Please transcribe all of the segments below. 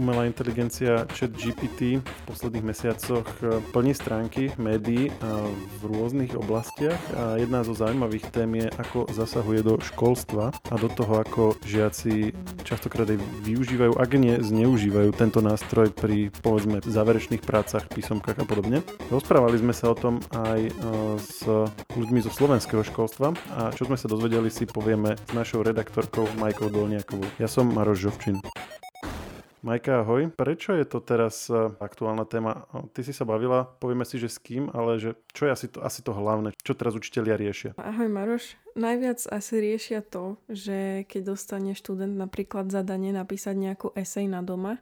umelá inteligencia chat GPT v posledných mesiacoch e, plní stránky médií v rôznych oblastiach a jedna zo zaujímavých tém je, ako zasahuje do školstva a do toho, ako žiaci častokrát aj využívajú, ak nie zneužívajú tento nástroj pri povedzme záverečných prácach, písomkách a podobne. Rozprávali sme sa o tom aj e, s ľuďmi zo slovenského školstva a čo sme sa dozvedeli si povieme s našou redaktorkou Majkou Dolniakovou. Ja som Maroš Žovčin. Majka, ahoj. Prečo je to teraz e, aktuálna téma? Ty si sa bavila, povieme si, že s kým, ale že čo je asi to, asi to hlavné? Čo teraz učitelia riešia? Ahoj Maroš. Najviac asi riešia to, že keď dostane študent napríklad zadanie napísať nejakú esej na doma,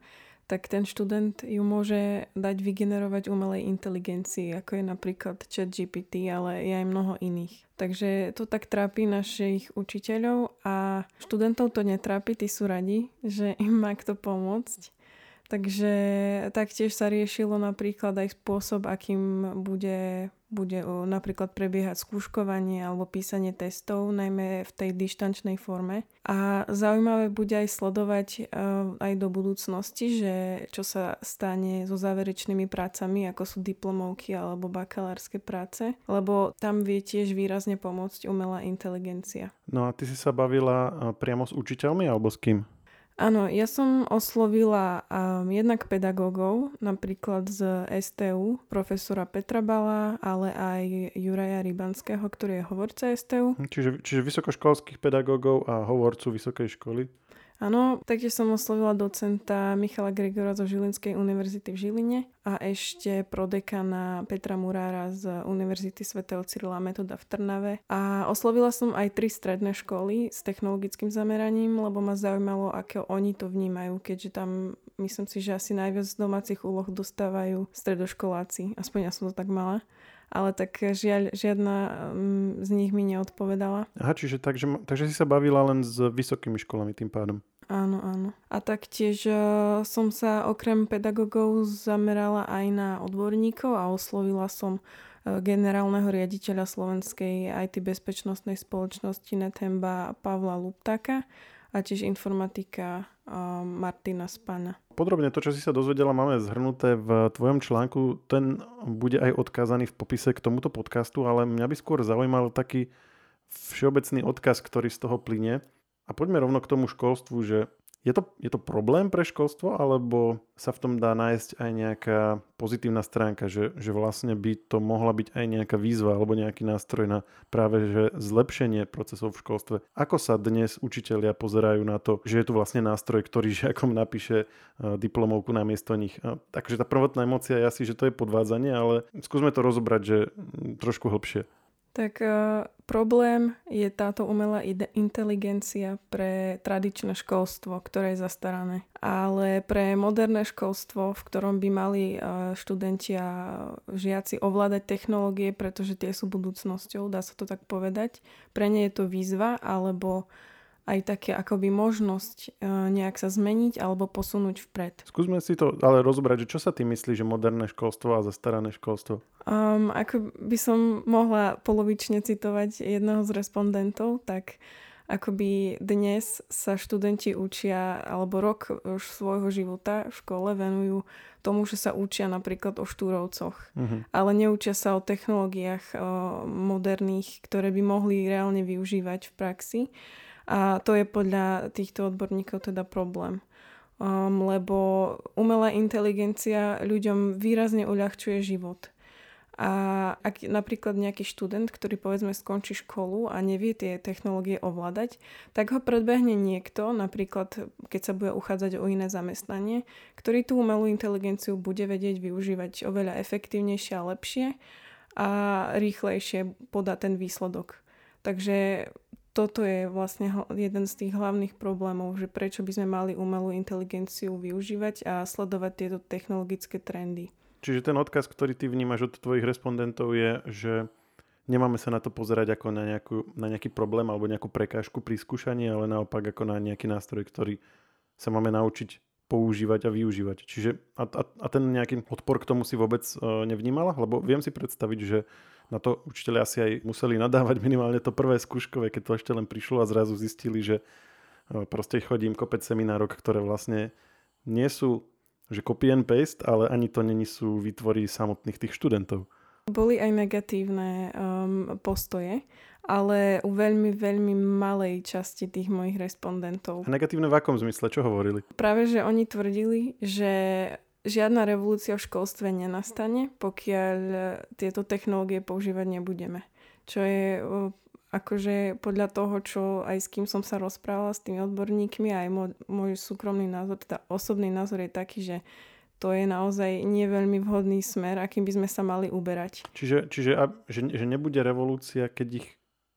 tak ten študent ju môže dať vygenerovať umelej inteligencii, ako je napríklad chat GPT, ale je aj mnoho iných. Takže to tak trápi našich učiteľov a študentov to netrápi, tí sú radi, že im má kto pomôcť. Takže taktiež sa riešilo napríklad aj spôsob, akým bude bude napríklad prebiehať skúškovanie alebo písanie testov, najmä v tej dištančnej forme. A zaujímavé bude aj sledovať e, aj do budúcnosti, že čo sa stane so záverečnými prácami, ako sú diplomovky alebo bakalárske práce, lebo tam vie tiež výrazne pomôcť umelá inteligencia. No a ty si sa bavila e, priamo s učiteľmi alebo s kým? Áno, ja som oslovila um, jednak pedagógov, napríklad z STU, profesora Petra Bala, ale aj Juraja Rybanského, ktorý je hovorca STU. Čiže, čiže vysokoškolských pedagógov a hovorcu vysokej školy. Áno, taktiež som oslovila docenta Michala Gregora zo Žilinskej univerzity v Žiline a ešte prodekana Petra Murára z Univerzity svätého Cyrila Metoda v Trnave. A oslovila som aj tri stredné školy s technologickým zameraním, lebo ma zaujímalo, ako oni to vnímajú, keďže tam myslím si, že asi najviac domácich úloh dostávajú stredoškoláci. Aspoň ja som to tak mala ale tak žiaľ, žiadna mm, z nich mi neodpovedala. Aha, čiže takže, takže si sa bavila len s vysokými školami tým pádom. Áno, áno. A taktiež uh, som sa okrem pedagogov zamerala aj na odborníkov a oslovila som uh, generálneho riaditeľa Slovenskej IT bezpečnostnej spoločnosti Netemba Pavla Luptaka a tiež informatika Martina Spana. Podrobne to, čo si sa dozvedela, máme zhrnuté v tvojom článku. Ten bude aj odkázaný v popise k tomuto podcastu, ale mňa by skôr zaujímal taký všeobecný odkaz, ktorý z toho plyne. A poďme rovno k tomu školstvu, že je to, je to problém pre školstvo, alebo sa v tom dá nájsť aj nejaká pozitívna stránka, že, že vlastne by to mohla byť aj nejaká výzva alebo nejaký nástroj na práve že zlepšenie procesov v školstve. Ako sa dnes učitelia pozerajú na to, že je tu vlastne nástroj, ktorý žiakom napíše uh, diplomovku na miesto nich. Uh, takže tá prvotná emocia je asi, že to je podvádzanie, ale skúsme to rozobrať, že trošku hlbšie. Tak uh, problém je táto umelá inteligencia pre tradičné školstvo, ktoré je zastarané. Ale pre moderné školstvo, v ktorom by mali uh, študenti a žiaci ovládať technológie, pretože tie sú budúcnosťou, dá sa to tak povedať, pre ne je to výzva alebo aj také akoby možnosť uh, nejak sa zmeniť alebo posunúť vpred. Skúsme si to ale rozobrať, že čo sa ty myslí, že moderné školstvo a zastarané školstvo? Um, ako by som mohla polovične citovať jedného z respondentov, tak akoby dnes sa študenti učia, alebo rok svojho života v škole venujú tomu, že sa učia napríklad o štúrovcoch, uh-huh. ale neučia sa o technológiách o moderných, ktoré by mohli reálne využívať v praxi. A to je podľa týchto odborníkov teda problém. Um, lebo umelá inteligencia ľuďom výrazne uľahčuje život. A ak napríklad nejaký študent, ktorý povedzme skončí školu a nevie tie technológie ovládať, tak ho predbehne niekto, napríklad keď sa bude uchádzať o iné zamestnanie, ktorý tú umelú inteligenciu bude vedieť využívať oveľa efektívnejšie a lepšie a rýchlejšie podá ten výsledok. Takže toto je vlastne jeden z tých hlavných problémov, že prečo by sme mali umelú inteligenciu využívať a sledovať tieto technologické trendy. Čiže ten odkaz, ktorý ty vnímaš od tvojich respondentov je, že nemáme sa na to pozerať ako na, nejakú, na nejaký problém alebo nejakú prekážku pri skúšaní, ale naopak ako na nejaký nástroj, ktorý sa máme naučiť používať a využívať. Čiže a, a, a ten nejaký odpor k tomu si vôbec uh, nevnímala? Lebo viem si predstaviť, že na to učiteľi asi aj museli nadávať minimálne to prvé skúškové, keď to ešte len prišlo a zrazu zistili, že uh, proste chodím kopec seminárok, ktoré vlastne nie sú že copy and paste, ale ani to není sú výtvory samotných tých študentov. Boli aj negatívne um, postoje, ale u veľmi, veľmi malej časti tých mojich respondentov. A negatívne v akom zmysle? Čo hovorili? Práve, že oni tvrdili, že žiadna revolúcia v školstve nenastane, pokiaľ tieto technológie používať nebudeme. Čo je akože podľa toho, čo aj s kým som sa rozprávala s tými odborníkmi, aj môj, môj súkromný názor, teda osobný názor je taký, že to je naozaj nie veľmi vhodný smer, akým by sme sa mali uberať. Čiže, čiže a, že, že nebude revolúcia, keď ich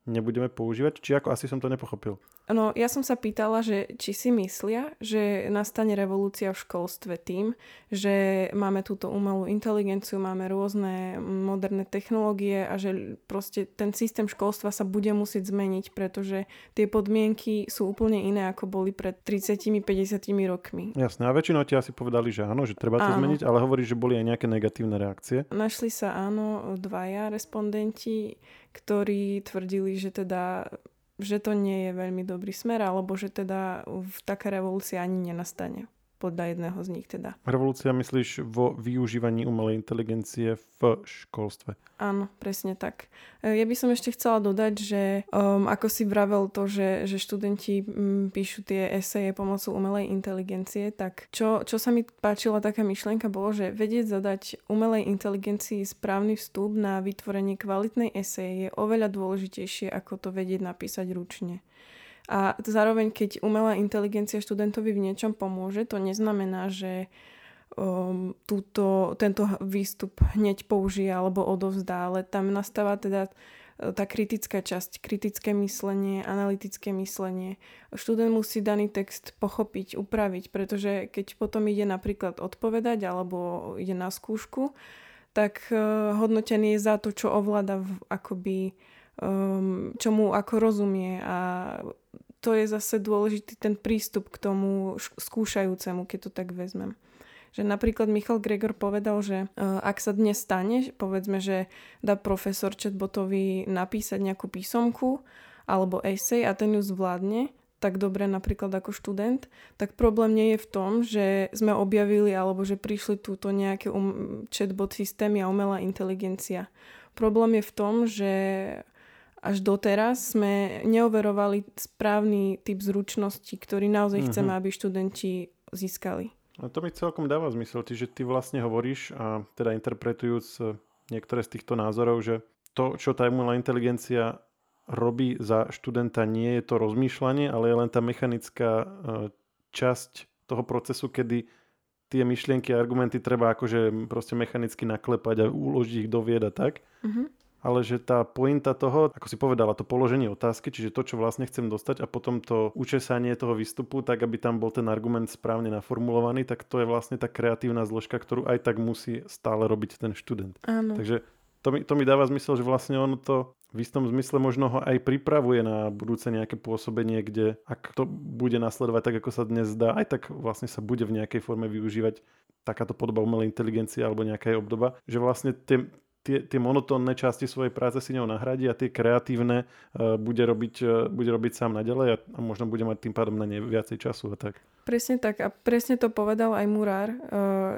nebudeme používať? Či ako asi som to nepochopil? No, ja som sa pýtala, že či si myslia, že nastane revolúcia v školstve tým, že máme túto umelú inteligenciu, máme rôzne moderné technológie a že proste ten systém školstva sa bude musieť zmeniť, pretože tie podmienky sú úplne iné, ako boli pred 30-50 rokmi. Jasné, a väčšinou ti asi povedali, že áno, že treba to áno. zmeniť, ale hovorí, že boli aj nejaké negatívne reakcie. Našli sa áno dvaja respondenti, ktorí tvrdili, že teda že to nie je veľmi dobrý smer, alebo že teda v taká revolúcia ani nenastane podľa jedného z nich teda. Revolúcia myslíš vo využívaní umelej inteligencie v školstve? Áno, presne tak. E, ja by som ešte chcela dodať, že um, ako si vravel to, že, že študenti um, píšu tie eseje pomocou umelej inteligencie, tak čo, čo sa mi páčila taká myšlienka bolo, že vedieť zadať umelej inteligencii správny vstup na vytvorenie kvalitnej eseje je oveľa dôležitejšie, ako to vedieť napísať ručne. A zároveň, keď umelá inteligencia študentovi v niečom pomôže, to neznamená, že um, túto, tento výstup hneď použije alebo odovzdá, ale tam nastáva teda e, tá kritická časť, kritické myslenie, analytické myslenie. Študent musí daný text pochopiť, upraviť, pretože keď potom ide napríklad odpovedať alebo ide na skúšku, tak uh, hodnotený je za to, čo ovláda v, akoby um, čomu ako rozumie a to je zase dôležitý ten prístup k tomu skúšajúcemu, keď to tak vezmem. Že napríklad Michal Gregor povedal, že uh, ak sa dnes stane, povedzme, že dá profesor chatbotovi napísať nejakú písomku alebo esej a ten ju zvládne, tak dobre napríklad ako študent, tak problém nie je v tom, že sme objavili alebo že prišli túto nejaké um, chatbot systémy a umelá inteligencia. Problém je v tom, že až doteraz sme neoverovali správny typ zručnosti, ktorý naozaj mm-hmm. chceme, aby študenti získali. A to mi celkom dáva zmysel, že ty vlastne hovoríš a teda interpretujúc e, niektoré z týchto názorov, že to, čo tá umelá inteligencia robí za študenta, nie je to rozmýšľanie, ale je len tá mechanická e, časť toho procesu, kedy tie myšlienky a argumenty treba akože proste mechanicky naklepať a uložiť ich do vieda tak. Mm-hmm ale že tá pointa toho, ako si povedala, to položenie otázky, čiže to, čo vlastne chcem dostať a potom to učesanie toho výstupu, tak aby tam bol ten argument správne naformulovaný, tak to je vlastne tá kreatívna zložka, ktorú aj tak musí stále robiť ten študent. Áno. Takže to mi, to mi dáva zmysel, že vlastne ono to v istom zmysle možno ho aj pripravuje na budúce nejaké pôsobenie, kde ak to bude nasledovať tak, ako sa dnes zdá, aj tak vlastne sa bude v nejakej forme využívať takáto podoba umelej inteligencie alebo nejaká obdoba, že vlastne tie, tie, tie monotónne časti svojej práce si ňou nahradí a tie kreatívne uh, bude, robiť, uh, bude robiť sám naďalej a, a možno bude mať tým pádom na ne viacej času a tak. Presne tak a presne to povedal aj Murár, uh,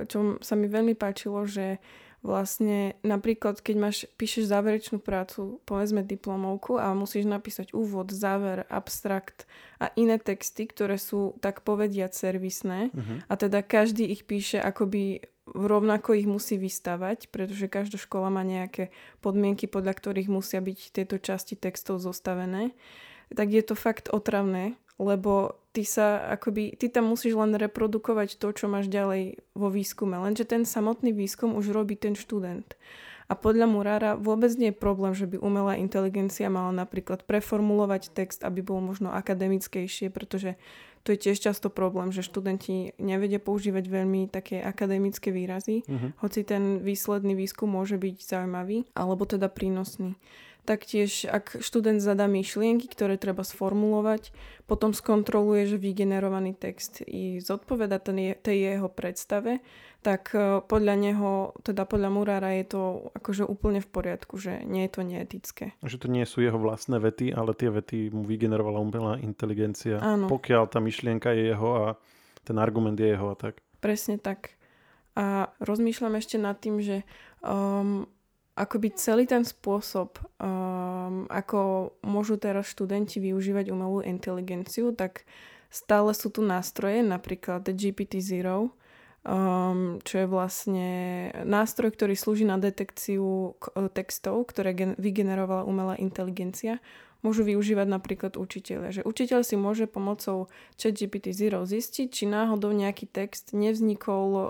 čo sa mi veľmi páčilo, že vlastne napríklad, keď máš, píšeš záverečnú prácu, povedzme diplomovku a musíš napísať úvod, záver, abstrakt a iné texty, ktoré sú tak povediať servisné uh-huh. a teda každý ich píše akoby rovnako ich musí vystavať, pretože každá škola má nejaké podmienky, podľa ktorých musia byť tieto časti textov zostavené, tak je to fakt otravné, lebo ty sa akoby, ty tam musíš len reprodukovať to, čo máš ďalej vo výskume, lenže ten samotný výskum už robí ten študent. A podľa Murára vôbec nie je problém, že by umelá inteligencia mala napríklad preformulovať text, aby bol možno akademickejšie, pretože to je tiež často problém, že študenti nevedia používať veľmi také akademické výrazy, uh-huh. hoci ten výsledný výskum môže byť zaujímavý alebo teda prínosný. Taktiež, ak študent zadá myšlienky, ktoré treba sformulovať, potom skontroluje, že vygenerovaný text i zodpoveda ten je, tej jeho predstave, tak e, podľa neho, teda podľa Murára je to akože úplne v poriadku, že nie je to neetické. Že to nie sú jeho vlastné vety, ale tie vety mu vygenerovala umelá inteligencia. Áno. Pokiaľ tá myšlienka je jeho a ten argument je jeho a tak. Presne tak. A rozmýšľam ešte nad tým, že um, akoby celý ten spôsob, um, ako môžu teraz študenti využívať umelú inteligenciu, tak stále sú tu nástroje, napríklad GPT-Zero, um, čo je vlastne nástroj, ktorý slúži na detekciu textov, ktoré gen- vygenerovala umelá inteligencia môžu využívať napríklad učiteľe. Že učiteľ si môže pomocou ChatGPT Zero zistiť, či náhodou nejaký text nevznikol o,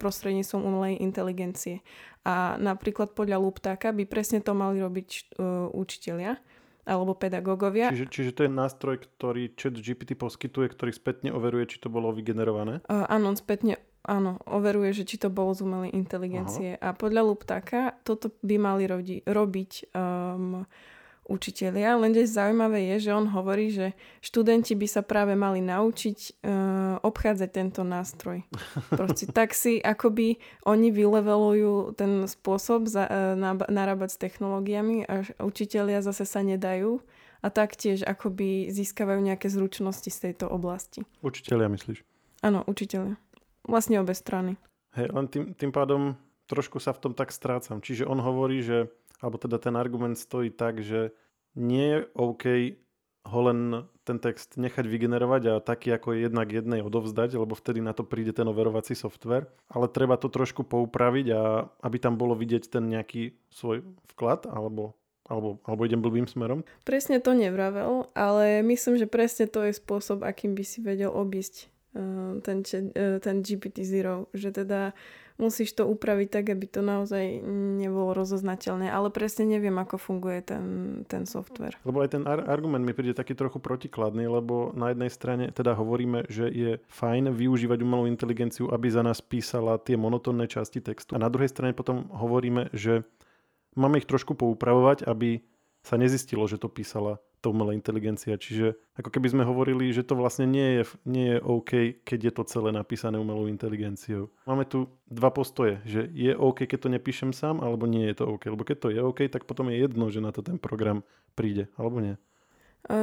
prostredníctvom umelej inteligencie. A napríklad podľa Luptáka by presne to mali robiť o, učiteľia alebo pedagógovia. Čiže, čiže to je nástroj, ktorý ChatGPT poskytuje, ktorý spätne overuje, či to bolo vygenerované? Uh, áno, spätne áno, overuje, že či to bolo z umelej inteligencie. Aha. A podľa Luptáka toto by mali rodi, robiť um, učitelia, lenže zaujímavé je, že on hovorí, že študenti by sa práve mali naučiť uh, obchádzať tento nástroj. Proste tak si akoby oni vylevelujú ten spôsob za, uh, narábať s technológiami a učitelia zase sa nedajú a taktiež akoby získavajú nejaké zručnosti z tejto oblasti. Učitelia myslíš? Áno, učitelia. Vlastne obe strany. Hej, len tým, tým pádom trošku sa v tom tak strácam. Čiže on hovorí, že alebo teda ten argument stojí tak, že nie je OK ho len ten text nechať vygenerovať a taký ako je jednak jednej odovzdať, lebo vtedy na to príde ten overovací software, ale treba to trošku poupraviť a aby tam bolo vidieť ten nejaký svoj vklad alebo alebo, alebo idem blbým smerom? Presne to nevravel, ale myslím, že presne to je spôsob, akým by si vedel obísť uh, ten, uh, ten GPT-Zero. Že teda musíš to upraviť tak, aby to naozaj nebolo rozoznateľné. Ale presne neviem, ako funguje ten, ten software. Lebo aj ten ar- argument mi príde taký trochu protikladný, lebo na jednej strane teda hovoríme, že je fajn využívať umelú inteligenciu, aby za nás písala tie monotónne časti textu. A na druhej strane potom hovoríme, že máme ich trošku poupravovať, aby sa nezistilo, že to písala to umelá inteligencia. Čiže ako keby sme hovorili, že to vlastne nie je, nie je OK, keď je to celé napísané umelou inteligenciou. Máme tu dva postoje, že je OK, keď to nepíšem sám, alebo nie je to OK. Lebo keď to je OK, tak potom je jedno, že na to ten program príde, alebo nie.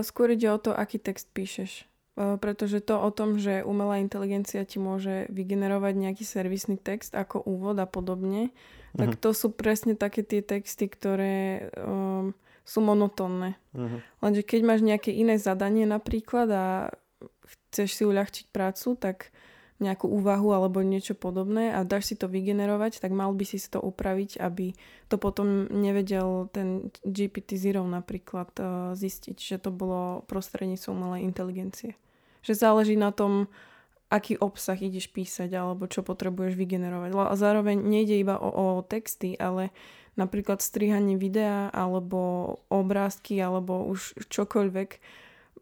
Skôr ide o to, aký text píšeš. Pretože to o tom, že umelá inteligencia ti môže vygenerovať nejaký servisný text ako úvod a podobne, tak mhm. to sú presne také tie texty, ktoré um, sú monotónne. Uh-huh. Lenže keď máš nejaké iné zadanie napríklad a chceš si uľahčiť prácu, tak nejakú úvahu alebo niečo podobné a dáš si to vygenerovať, tak mal by si to upraviť, aby to potom nevedel ten GPT-Zero napríklad uh, zistiť, že to bolo prostredníctvom umelej inteligencie. Že záleží na tom, aký obsah ideš písať alebo čo potrebuješ vygenerovať. A zároveň nejde iba o, o texty, ale napríklad strihanie videa alebo obrázky alebo už čokoľvek,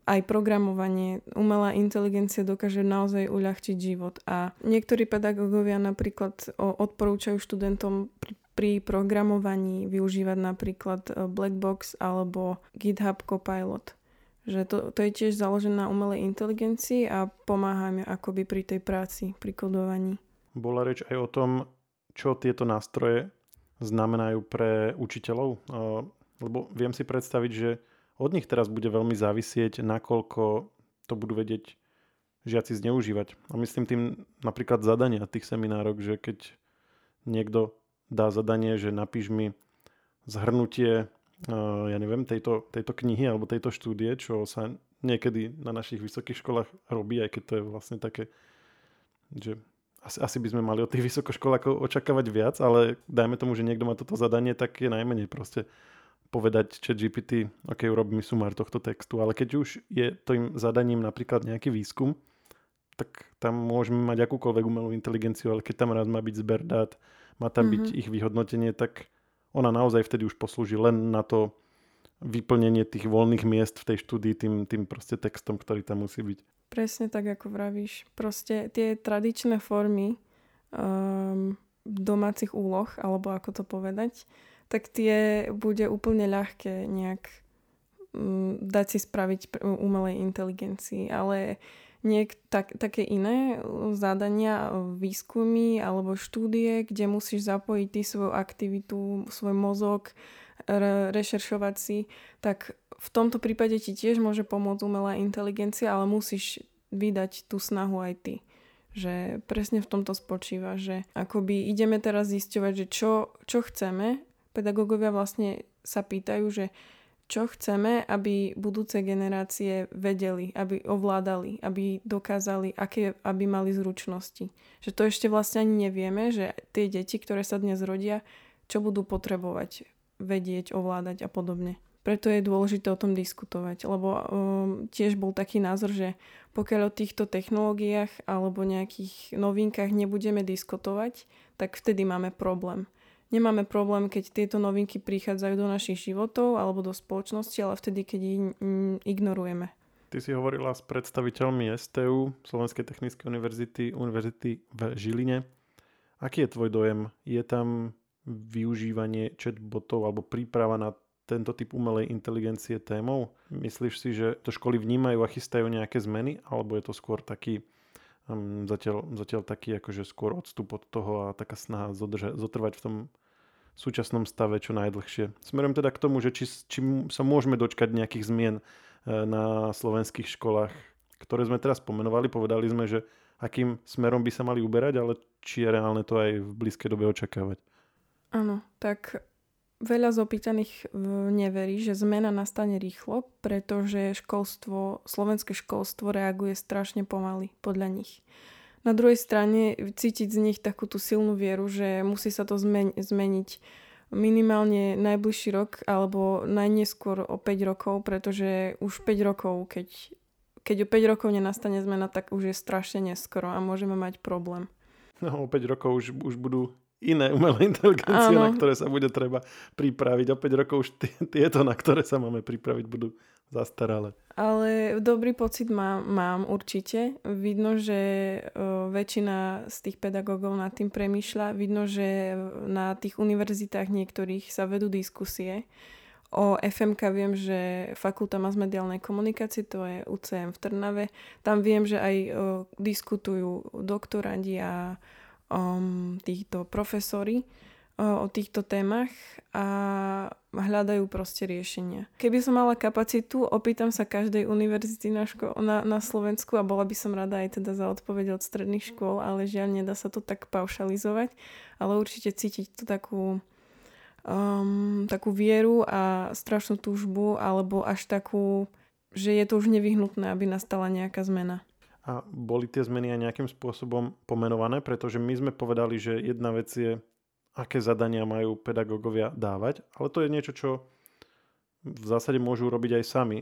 aj programovanie, umelá inteligencia dokáže naozaj uľahčiť život. A niektorí pedagógovia napríklad odporúčajú študentom pri, pri programovaní využívať napríklad e, Blackbox alebo GitHub Copilot. Že to, to je tiež založené na umelej inteligencii a pomáha mi akoby pri tej práci, pri kodovaní. Bola reč aj o tom, čo tieto nástroje znamenajú pre učiteľov? Lebo viem si predstaviť, že od nich teraz bude veľmi závisieť, nakoľko to budú vedieť žiaci zneužívať. A myslím tým napríklad zadania tých seminárok, že keď niekto dá zadanie, že napíš mi zhrnutie ja neviem, tejto, tejto knihy alebo tejto štúdie, čo sa niekedy na našich vysokých školách robí, aj keď to je vlastne také, že asi, asi by sme mali od tých vysokoškolákov očakávať viac, ale dajme tomu, že niekto má toto zadanie, tak je najmenej proste povedať chat GPT, ok, urob mi sumár tohto textu, ale keď už je tým zadaním napríklad nejaký výskum, tak tam môžeme mať akúkoľvek umelú inteligenciu, ale keď tam raz má byť zber dát, má tam mm-hmm. byť mhm. ich vyhodnotenie, tak ona naozaj vtedy už poslúži len na to vyplnenie tých voľných miest v tej štúdii tým, tým proste textom, ktorý tam musí byť. Presne tak, ako vravíš. Proste tie tradičné formy um, domácich úloh, alebo ako to povedať, tak tie bude úplne ľahké nejak um, dať si spraviť umelej inteligencii, ale niek tak, také iné zadania, výskumy alebo štúdie, kde musíš zapojiť ty svoju aktivitu, svoj mozog, rešeršovať si, tak v tomto prípade ti tiež môže pomôcť umelá inteligencia, ale musíš vydať tú snahu aj ty. Že presne v tomto spočíva, že akoby ideme teraz zisťovať, že čo, čo chceme. Pedagógovia vlastne sa pýtajú, že čo chceme, aby budúce generácie vedeli, aby ovládali, aby dokázali, aké, aby mali zručnosti. Že to ešte vlastne ani nevieme, že tie deti, ktoré sa dnes rodia, čo budú potrebovať vedieť, ovládať a podobne. Preto je dôležité o tom diskutovať, lebo um, tiež bol taký názor, že pokiaľ o týchto technológiách alebo nejakých novinkách nebudeme diskutovať, tak vtedy máme problém. Nemáme problém, keď tieto novinky prichádzajú do našich životov alebo do spoločnosti, ale vtedy, keď ich ignorujeme. Ty si hovorila s predstaviteľmi STU, Slovenskej technickej univerzity, univerzity v Žiline. Aký je tvoj dojem? Je tam využívanie chatbotov alebo príprava na tento typ umelej inteligencie témou? Myslíš si, že to školy vnímajú a chystajú nejaké zmeny? Alebo je to skôr taký um, zatiaľ, zatiaľ taký akože skôr odstup od toho a taká snaha zodrža- zotrvať v tom súčasnom stave čo najdlhšie. Smerujem teda k tomu, že či, či sa môžeme dočkať nejakých zmien e, na slovenských školách, ktoré sme teraz pomenovali. Povedali sme, že akým smerom by sa mali uberať, ale či je reálne to aj v blízkej dobe očakávať. Áno, tak veľa z opýtaných neverí, že zmena nastane rýchlo, pretože školstvo, slovenské školstvo reaguje strašne pomaly podľa nich. Na druhej strane cítiť z nich takú tú silnú vieru, že musí sa to zmeniť minimálne najbližší rok alebo najneskôr o 5 rokov, pretože už 5 rokov, keď, keď o 5 rokov nenastane zmena, tak už je strašne neskoro a môžeme mať problém. No, o 5 rokov už, už budú iné umelé inteligencie, Áno. na ktoré sa bude treba pripraviť. O 5 rokov už tieto, na ktoré sa máme pripraviť, budú zastaralé. Ale dobrý pocit má, mám určite. Vidno, že uh, väčšina z tých pedagógov nad tým premýšľa. Vidno, že na tých univerzitách niektorých sa vedú diskusie. O FMK viem, že Fakulta masmediálnej komunikácie, to je UCM v Trnave. Tam viem, že aj uh, diskutujú doktorandi a um, týchto profesori o týchto témach a hľadajú proste riešenia. Keby som mala kapacitu, opýtam sa každej univerzity na, ško- na, na Slovensku a bola by som rada aj teda za odpoveď od stredných škôl, ale žiaľ nedá sa to tak paušalizovať, ale určite cítiť tú takú um, takú vieru a strašnú túžbu alebo až takú, že je to už nevyhnutné, aby nastala nejaká zmena. A boli tie zmeny aj nejakým spôsobom pomenované, pretože my sme povedali, že jedna vec je aké zadania majú pedagógovia dávať, ale to je niečo, čo v zásade môžu robiť aj sami.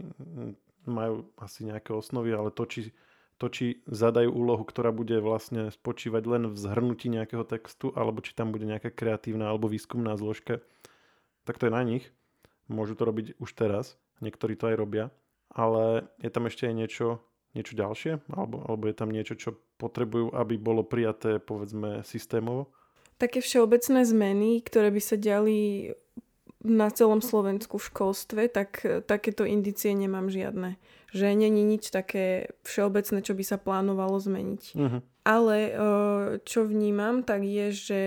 Majú asi nejaké osnovy, ale to, či, to, či zadajú úlohu, ktorá bude vlastne spočívať len v zhrnutí nejakého textu, alebo či tam bude nejaká kreatívna alebo výskumná zložka, tak to je na nich. Môžu to robiť už teraz, niektorí to aj robia, ale je tam ešte aj niečo, niečo ďalšie, alebo, alebo je tam niečo, čo potrebujú, aby bolo prijaté, povedzme, systémovo? také všeobecné zmeny, ktoré by sa diali na celom Slovensku v školstve, tak takéto indície nemám žiadne. Že není nič také všeobecné, čo by sa plánovalo zmeniť. Uh-huh. Ale čo vnímam, tak je, že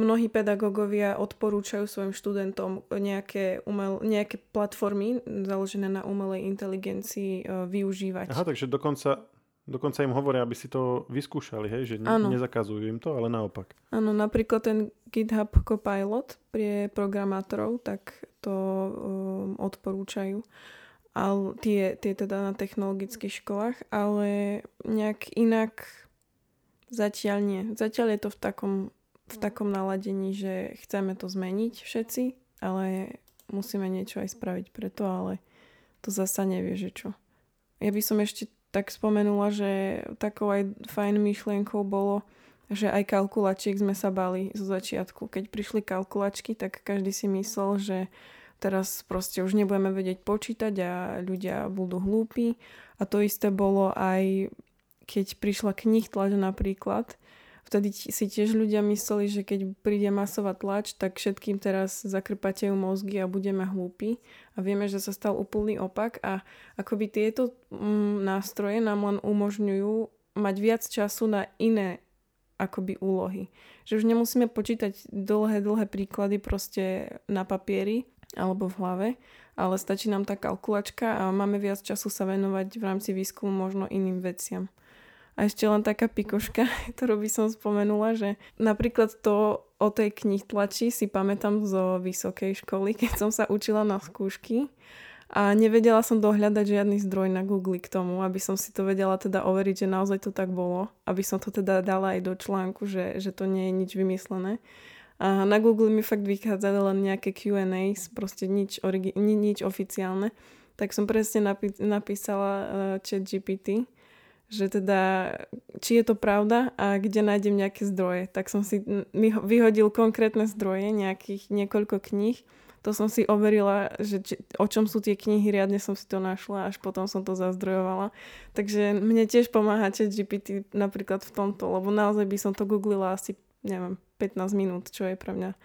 mnohí pedagógovia odporúčajú svojim študentom nejaké, umel, nejaké platformy založené na umelej inteligencii využívať. Aha, takže dokonca Dokonca im hovoria, aby si to vyskúšali, hej? že ne- nezakazujú im to, ale naopak. Áno, napríklad ten GitHub Copilot pre programátorov, tak to um, odporúčajú. Ale tie, tie teda na technologických školách, ale nejak inak zatiaľ nie. Zatiaľ je to v takom, v takom naladení, že chceme to zmeniť všetci, ale musíme niečo aj spraviť preto, ale to zasa nevie, že čo. Ja by som ešte tak spomenula, že takou aj fajn myšlienkou bolo, že aj kalkulačiek sme sa bali zo začiatku. Keď prišli kalkulačky, tak každý si myslel, že teraz proste už nebudeme vedieť počítať a ľudia budú hlúpi. A to isté bolo aj keď prišla knih tlač napríklad, vtedy si tiež ľudia mysleli, že keď príde masová tlač, tak všetkým teraz zakrpatejú mozgy a budeme hlúpi. A vieme, že sa stal úplný opak a akoby tieto mm, nástroje nám len umožňujú mať viac času na iné akoby úlohy. Že už nemusíme počítať dlhé, dlhé príklady proste na papieri alebo v hlave, ale stačí nám tá kalkulačka a máme viac času sa venovať v rámci výskumu možno iným veciam. A ešte len taká pikoška, ktorú by som spomenula, že napríklad to o tej knih tlači si pamätám zo vysokej školy, keď som sa učila na skúšky a nevedela som dohľadať žiadny zdroj na Google k tomu, aby som si to vedela teda overiť, že naozaj to tak bolo, aby som to teda dala aj do článku, že, že to nie je nič vymyslené. A na Google mi fakt vychádzali len nejaké Q&A, proste nič, origi- nič oficiálne. Tak som presne napí- napísala uh, chat GPT, že teda, či je to pravda a kde nájdem nejaké zdroje. Tak som si vyhodil konkrétne zdroje, nejakých niekoľko kníh to som si overila, že či, o čom sú tie knihy, riadne som si to našla, až potom som to zazdrojovala. Takže mne tiež pomáha chat GPT napríklad v tomto, lebo naozaj by som to googlila asi, neviem, 15 minút, čo je pre mňa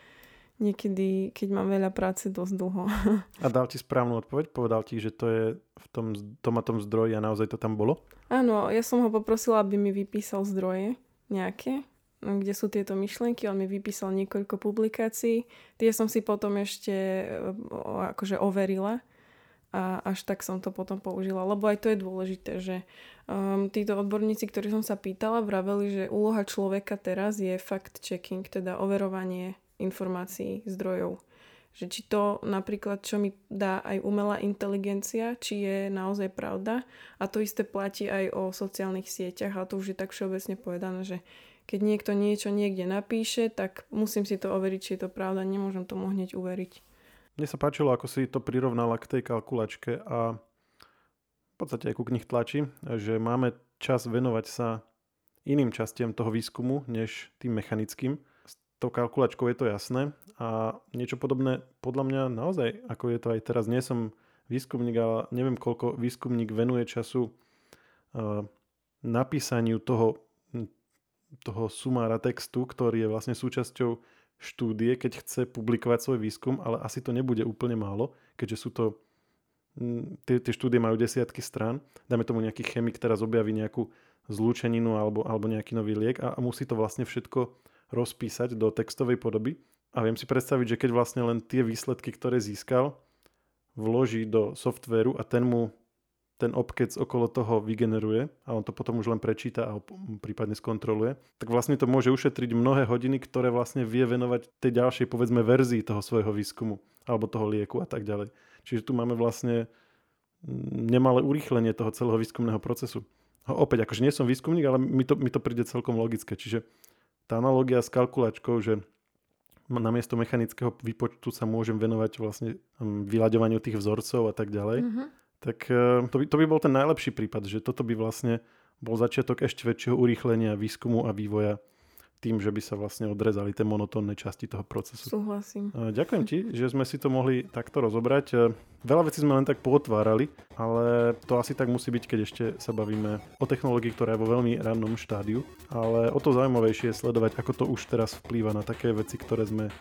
niekedy, keď mám veľa práce, dosť dlho. A dal ti správnu odpoveď? Povedal ti, že to je v tom, tom a tom zdroji a naozaj to tam bolo? Áno, ja som ho poprosila, aby mi vypísal zdroje nejaké kde sú tieto myšlienky. On mi vypísal niekoľko publikácií. Tie som si potom ešte akože overila a až tak som to potom použila. Lebo aj to je dôležité, že um, títo odborníci, ktorí som sa pýtala, vraveli, že úloha človeka teraz je fact-checking, teda overovanie informácií, zdrojov. Že či to napríklad, čo mi dá aj umelá inteligencia, či je naozaj pravda. A to isté platí aj o sociálnych sieťach, a to už je tak všeobecne povedané, že keď niekto niečo niekde napíše, tak musím si to overiť, či je to pravda, nemôžem tomu hneď uveriť. Mne sa páčilo, ako si to prirovnala k tej kalkulačke a v podstate aj ku knih tlači, že máme čas venovať sa iným častiam toho výskumu, než tým mechanickým. Tou kalkulačkou je to jasné a niečo podobné podľa mňa naozaj, ako je to aj teraz, nie som výskumník, ale neviem, koľko výskumník venuje času napísaniu toho toho sumára textu, ktorý je vlastne súčasťou štúdie, keď chce publikovať svoj výskum, ale asi to nebude úplne málo, keďže sú to tie, tie štúdie majú desiatky strán. Dáme tomu nejaký chemik teraz objaví nejakú zlúčeninu alebo, alebo nejaký nový liek a, a musí to vlastne všetko rozpísať do textovej podoby. A viem si predstaviť, že keď vlastne len tie výsledky, ktoré získal, vloží do softvéru a ten mu ten obkec okolo toho vygeneruje a on to potom už len prečíta a prípadne skontroluje, tak vlastne to môže ušetriť mnohé hodiny, ktoré vlastne vie venovať tej ďalšej povedzme verzii toho svojho výskumu alebo toho lieku a tak ďalej. Čiže tu máme vlastne mm, nemalé urýchlenie toho celého výskumného procesu. Opäť, akože nie som výskumník, ale mi to, mi to príde celkom logické. Čiže tá analogia s kalkulačkou, že namiesto mechanického výpočtu sa môžem venovať vlastne vyľaďovaniu tých vzorcov a tak ďalej. Mm-hmm tak eh, to by, to by bol ten najlepší prípad, že toto by vlastne bol začiatok ešte väčšieho urýchlenia výskumu a vývoja tým, že by sa vlastne odrezali tie monotónne časti toho procesu. Súhlasím. Eh, ďakujem ti, že sme si to mohli takto rozobrať. Eh, veľa vecí sme len tak pootvárali, ale to asi tak musí byť, keď ešte sa bavíme o technológii, ktorá je vo veľmi rannom štádiu. Ale o to zaujímavejšie je sledovať, ako to už teraz vplýva na také veci, ktoré sme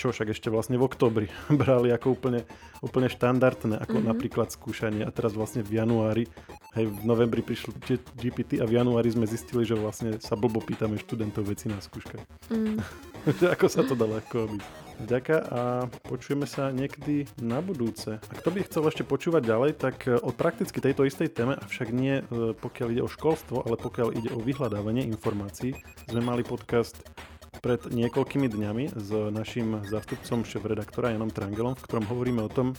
čo však ešte vlastne v oktobri brali ako úplne, úplne štandardné, ako mm-hmm. napríklad skúšanie a teraz vlastne v januári, hej, v novembri prišlo GPT a v januári sme zistili, že vlastne sa blbo pýtame študentov veci na skúškach. Mm. ako sa to dá ľahko obiť. Ďaká a počujeme sa niekedy na budúce. A kto by chcel ešte počúvať ďalej, tak e, o prakticky tejto istej téme, avšak nie e, pokiaľ ide o školstvo, ale pokiaľ ide o vyhľadávanie informácií, sme mali podcast pred niekoľkými dňami s našim zástupcom šéf-redaktora Janom Trangelom, v ktorom hovoríme o tom,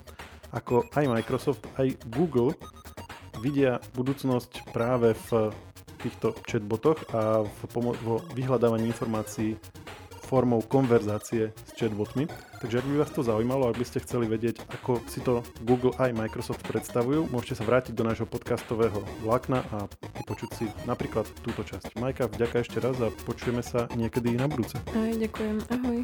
ako aj Microsoft, aj Google vidia budúcnosť práve v týchto chatbotoch a v pomo- vo vyhľadávaní informácií formou konverzácie s chatbotmi. Takže ak by vás to zaujímalo, ak by ste chceli vedieť, ako si to Google aj Microsoft predstavujú, môžete sa vrátiť do nášho podcastového vlákna a vypočuť si napríklad túto časť. Majka, vďaka ešte raz a počujeme sa niekedy na budúce. Aj, ďakujem. Ahoj.